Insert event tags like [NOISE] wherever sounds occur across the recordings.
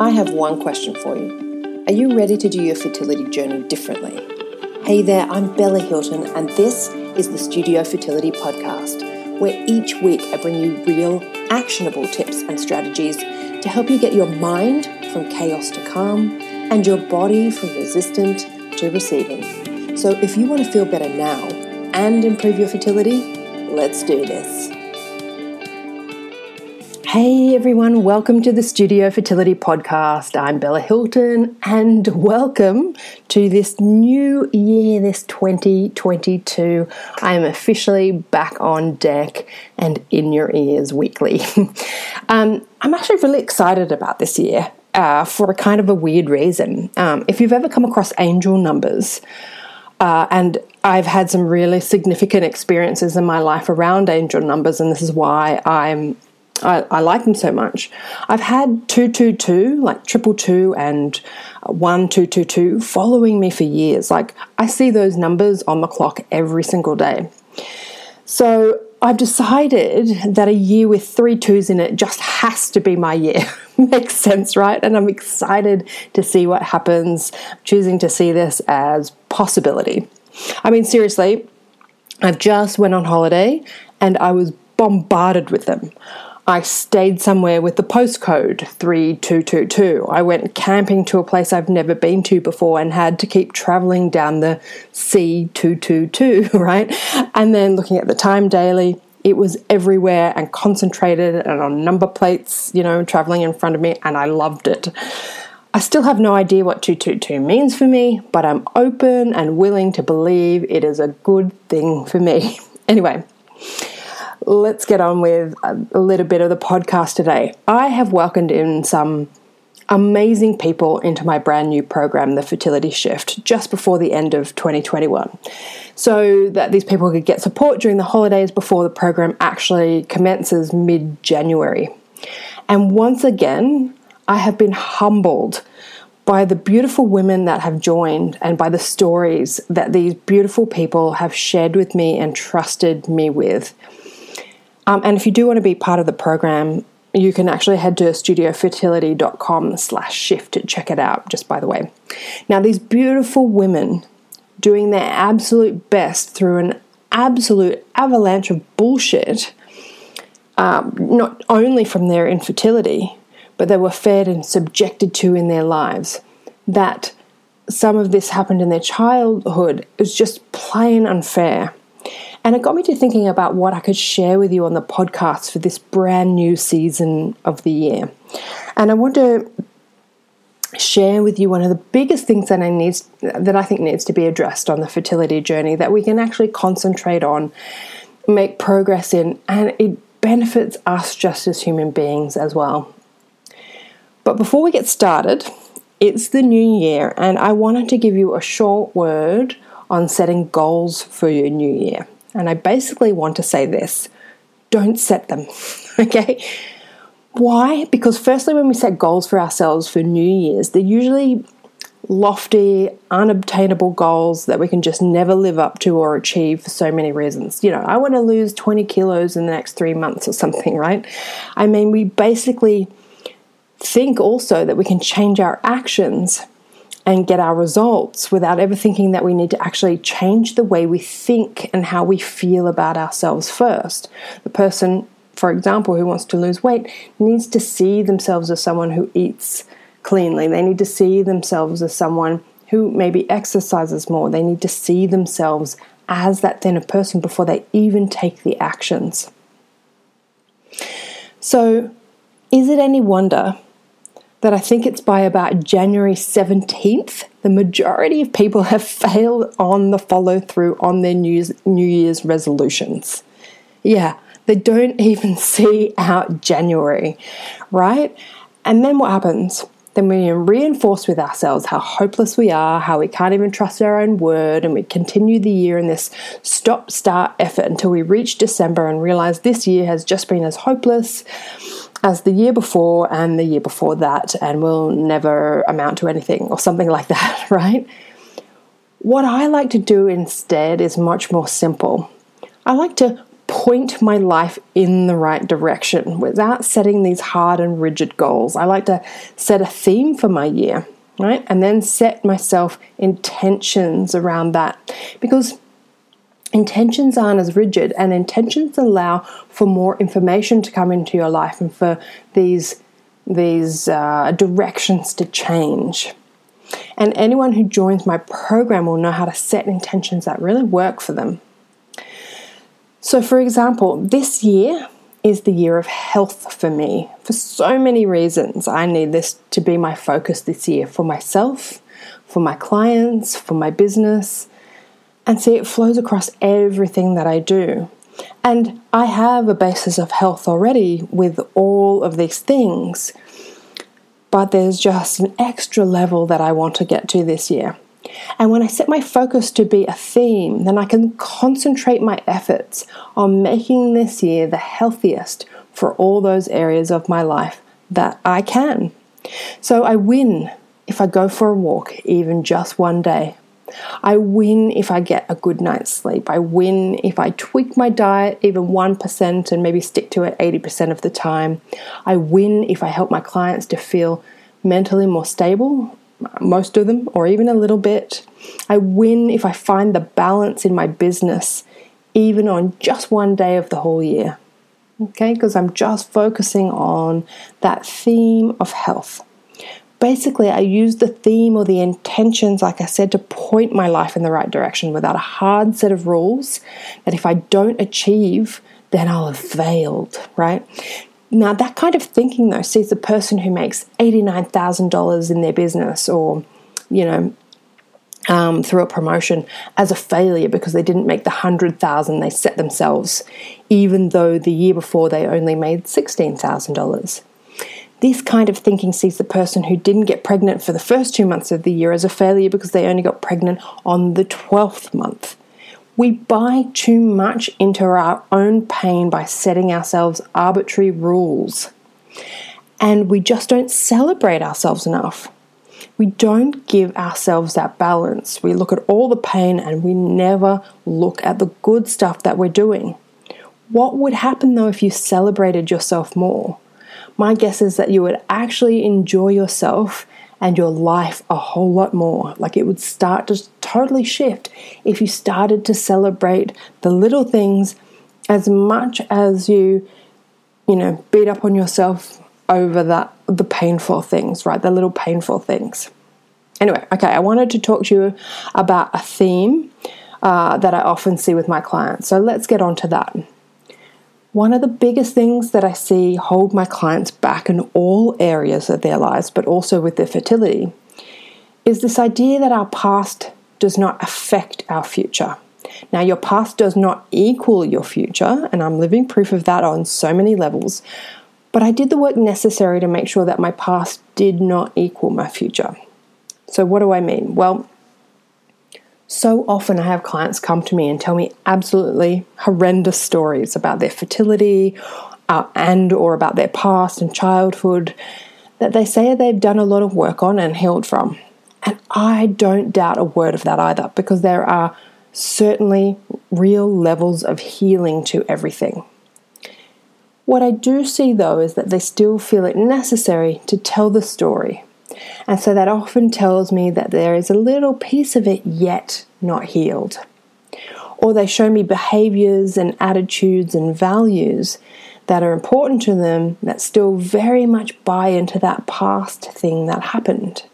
I have one question for you. Are you ready to do your fertility journey differently? Hey there, I'm Bella Hilton, and this is the Studio Fertility Podcast, where each week I bring you real, actionable tips and strategies to help you get your mind from chaos to calm and your body from resistant to receiving. So, if you want to feel better now and improve your fertility, let's do this. Hey everyone, welcome to the Studio Fertility Podcast. I'm Bella Hilton and welcome to this new year, this 2022. I am officially back on deck and in your ears weekly. [LAUGHS] um, I'm actually really excited about this year uh, for a kind of a weird reason. Um, if you've ever come across angel numbers, uh, and I've had some really significant experiences in my life around angel numbers, and this is why I'm I, I, like them so much. I've had 222, like triple two and 1222 following me for years. Like I see those numbers on the clock every single day. So I've decided that a year with three twos in it just has to be my year. [LAUGHS] Makes sense, right? And I'm excited to see what happens. I'm choosing to see this as possibility. I mean, seriously, I've just went on holiday and I was bombarded with them. I stayed somewhere with the postcode 3222. I went camping to a place I've never been to before and had to keep traveling down the C222, [LAUGHS] right? And then looking at the time daily, it was everywhere and concentrated and on number plates, you know, traveling in front of me, and I loved it. I still have no idea what 222 means for me, but I'm open and willing to believe it is a good thing for me. [LAUGHS] Anyway, let's get on with a little bit of the podcast today. I have welcomed in some amazing people into my brand new program, The Fertility Shift, just before the end of 2021, so that these people could get support during the holidays before the program actually commences mid January. And once again, I have been humbled by the beautiful women that have joined and by the stories that these beautiful people have shared with me and trusted me with. Um, and if you do want to be part of the program, you can actually head to studiofertility.com slash shift to check it out, just by the way. Now, these beautiful women doing their absolute best through an absolute avalanche of bullshit, um, not only from their infertility, but they were fed and subjected to in their lives. That some of this happened in their childhood is just plain unfair. And it got me to thinking about what I could share with you on the podcast for this brand new season of the year. And I want to share with you one of the biggest things that I needs that I think needs to be addressed on the fertility journey that we can actually concentrate on, make progress in, and it benefits us just as human beings as well. But before we get started, it's the new year, and I wanted to give you a short word on setting goals for your new year. And I basically want to say this don't set them, [LAUGHS] okay? Why? Because, firstly, when we set goals for ourselves for New Year's, they're usually lofty, unobtainable goals that we can just never live up to or achieve for so many reasons. You know, I want to lose 20 kilos in the next three months or something, right? I mean, we basically think also that we can change our actions and get our results without ever thinking that we need to actually change the way we think and how we feel about ourselves first. The person, for example, who wants to lose weight needs to see themselves as someone who eats cleanly. They need to see themselves as someone who maybe exercises more. They need to see themselves as that thinner person before they even take the actions. So, is it any wonder that I think it's by about January 17th, the majority of people have [LAUGHS] failed on the follow through on their New Year's resolutions. Yeah, they don't even [LAUGHS] see out January, right? And then what happens? Then we reinforce with ourselves how hopeless we are, how we can't even trust our own word, and we continue the year in this stop start effort until we reach December and realize this year has just been as hopeless as the year before and the year before that and will never amount to anything or something [LAUGHS] like that, right? What I like to do instead is much more simple. I like to point my life in the right direction without setting these hard and rigid goals. I like to set a theme for my year, right? And then set myself intentions around that because intentions aren't as rigid and intentions allow for more information to come into your life and for these these uh, directions to change. And anyone who joins my program will know how to set intentions that really work for them. So, for example, this year is the year of health for me for so many reasons. I need this to be my focus this year for myself, for my clients, for my business. And see, it flows across everything that I do. And I have a basis of health already with all of these things. But there's just an extra level that I want to get to this year. And when I set my focus to be a theme, then I can concentrate my efforts on making this year the healthiest for all those areas of my life that I can. So I win if I go for a walk, even just one day. I win if I get a good night's sleep. I win if I tweak my diet even 1% and maybe stick to it 80% of the time. I win if I help my clients to feel mentally more stable most of them, or even a little bit. I win if I find the balance in my business, even on just one day of the whole year. Okay, because I'm just focusing on that theme of health. Basically, I use the theme or the intentions, like I said, to point my life in the right direction without a hard set of rules that if I don't achieve, then I'll have failed, right? Now, that kind of thinking, though, sees the person who makes $89,000 in their business or, you know, um, through a promotion as a failure because they didn't make the 100,000 they set themselves, even though the year before they only made $16,000. This kind of thinking sees the person who didn't get pregnant for the first two months of the year as a failure because they only got pregnant on the 12th month. We buy too much into our own pain by setting ourselves arbitrary rules. And we just don't celebrate ourselves enough. We don't give ourselves that balance. We look at all the pain and we never look at the good stuff that we're doing. What would happen though if you celebrated yourself more? My guess is that you would actually enjoy yourself and your life a whole lot more. Like it would start to totally shift if you started to celebrate the little things as much as you, you know, beat up on yourself over that the painful things, right? The little painful things. Anyway, okay, I wanted to talk to you about a theme uh, that I often see with my clients. So let's get on to that. One of the biggest things that I see hold my clients back in all areas of their lives, but also with their fertility, is this idea that our past does not affect our future. Now, your past does not equal your future, and I'm living proof of that on so many levels, but I did the work necessary to make sure that my past did not equal my future. So, what do I mean? Well, so often I have clients come to me and tell me absolutely horrendous stories about their fertility uh, and or about their past and childhood that they say they've done a lot of work on and healed from. And I don't doubt a word of that either because there are certainly real levels of healing to everything. What I do see though is that they still feel it necessary to tell the story and so that often tells me that there is a little piece of it yet not healed. Or they show me behaviors and attitudes and values that are important to them that still very much buy into that past thing that happened.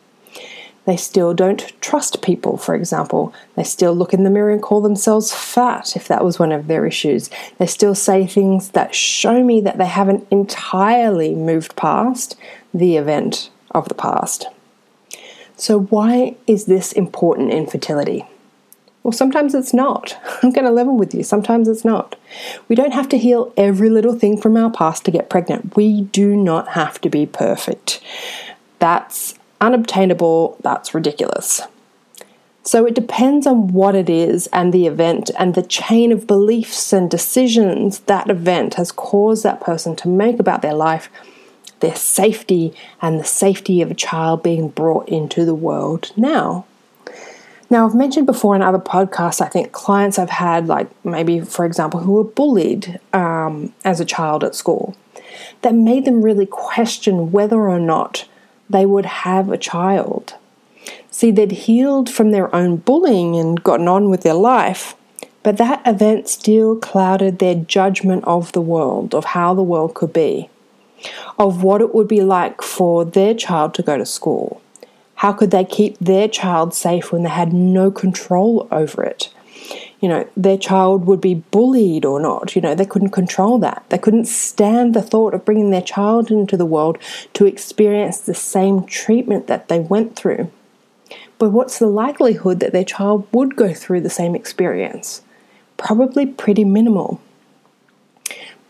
They still don't trust people, for example. They still look in the mirror and call themselves fat if that was one of their issues. They still say things that show me that they haven't entirely moved past the event of the past. So, why is this important in fertility? Well, sometimes it's not. [LAUGHS] I'm going to level with you. Sometimes it's not. We don't have to heal every little thing from our past to get pregnant. We do not have to be perfect. That's unobtainable. That's ridiculous. So it depends on what it is and the event and the chain of beliefs and decisions that event has caused that person to make about their life their safety and the safety of a child being brought into the world now. Now, I've mentioned before in other podcasts, I think clients I've had, like maybe, for example, who were bullied um, as a child at school, that made them really question whether or not they would have a child. See, they'd healed from their own bullying and gotten on with their life, but that event still clouded their judgment of the world, of how the world could be, of what it would be like for their child to go to school how could they keep their child safe when they had no control over it? You know, their child would be bullied or not. You know, they couldn't control that. They couldn't stand the thought of bringing their child into the world to experience the same treatment that they went through. But what's the likelihood that their child would go through the same experience? Probably pretty minimal.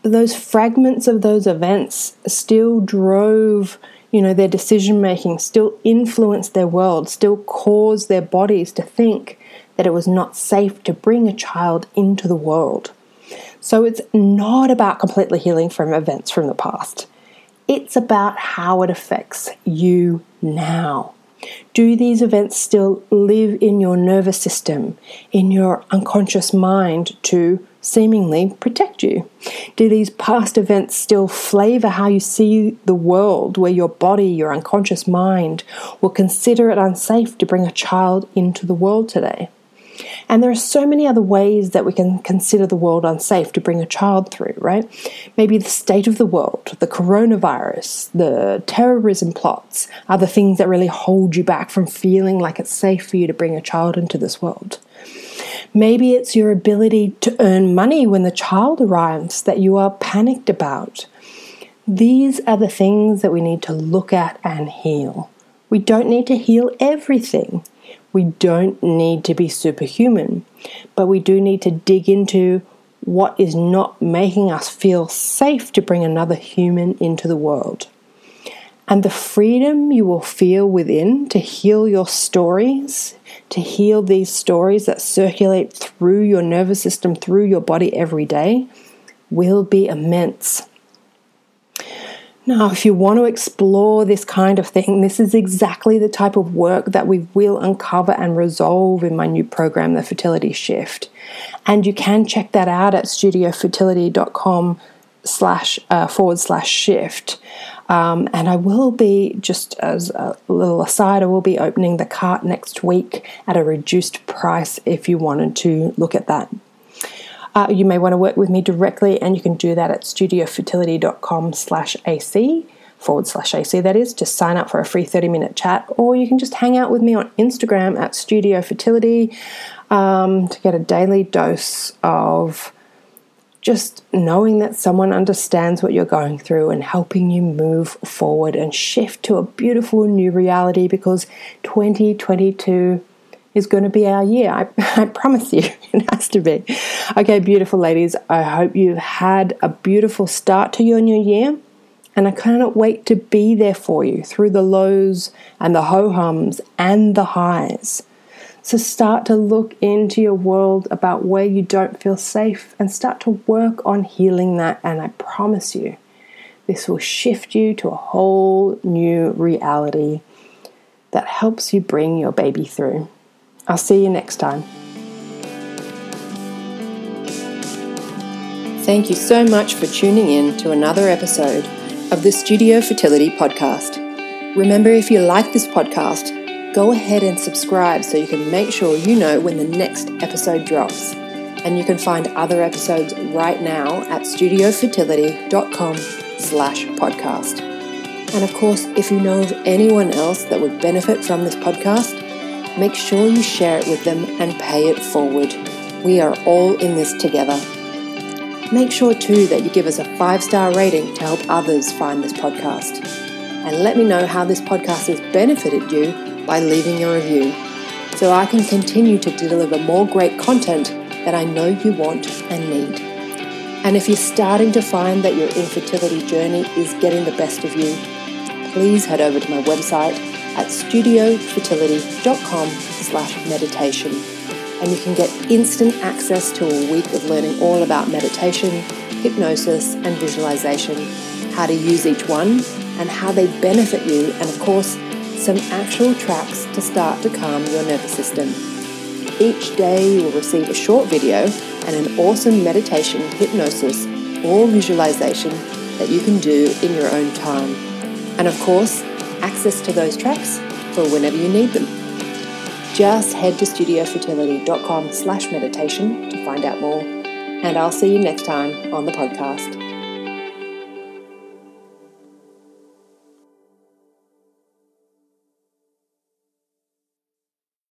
Those fragments of those events still drove you know, their decision making still influenced their world, still caused their bodies to think that it was not safe to bring a child into the world. So it's not about completely healing from events from the past. It's about how it affects you now. Do these events still live in your nervous system, in your unconscious mind to seemingly protect you? Do these past events still flavor how you see the world, where your body, your unconscious mind, will consider it unsafe to bring a child into the world today? And there are so many other ways that we can consider the world unsafe to bring a child through, right? Maybe the state of the world, the coronavirus, the terrorism plots are the things that really hold you back from feeling like it's safe for you to bring a child into this world. Maybe it's your ability to earn money when the child arrives that you are panicked about. These are the things that we need to look at and heal. We don't need to heal everything. We don't need to be superhuman, but we do need to dig into what is not making us feel safe to bring another human into the world. And the freedom you will feel within to heal your stories, to heal these stories that circulate through your nervous system, through your body every day, will be immense. Now, if you want to explore this kind of thing, this is exactly the type of work that we will uncover and resolve in my new program, The Fertility Shift. And you can check that out at studiofertility.com slash uh, forward slash shift. Um, and I will be, just as a little aside, I will be opening the cart next week at a reduced price if you wanted to look at that. Uh, you may want to work with me directly, and you can do that at studiofertility.com slash AC forward slash AC, that is, to sign up for a free 30 minute chat, or you can just hang out with me on Instagram at Studio Fertility um, to get a daily dose of just knowing that someone understands what you're going through and helping you move forward and shift to a beautiful new reality because 2022 is going to be our year. I, [LAUGHS] I promise you, [LAUGHS] it has to be. Okay, beautiful ladies, I hope you've had a beautiful start to your new year. And I cannot wait to be there for you through the lows and the ho hums and the highs. So start to look into your world about where you don't feel safe and start to work on healing that. And I promise you, this will shift you to a whole new reality that helps you bring your baby through. I'll see you next time. Thank you so much for tuning in to another episode of the Studio Fertility Podcast. Remember, if you like this podcast, go ahead and subscribe so you can make sure you know when the next episode drops. And you can find other episodes right now at studiofertility.com slash podcast. And of course, if you know of anyone else that would benefit from this podcast, make sure you share it with them and pay it forward. We are all in this together. Make sure too that you give us a five star rating to help others find this podcast. And let me know how this podcast has benefited you by leaving a review so I can continue to deliver more great content that I know you want and need. And if you're starting to find that your infertility journey is getting the best of you, please head over to my website at studiofertility.com slash meditation. And you can get instant access to a week of learning all about meditation, hypnosis, and visualization, how to use each one, and how they benefit you, and of course, actual tracks to start to calm your nervous system. Each day you will receive a short video and an awesome meditation, hypnosis, or visualization that you can do in your own time. And of course, access to those tracks for whenever you need them. Just head to studiofertility.com slash meditation to find out more. And I'll see you next time on the podcast.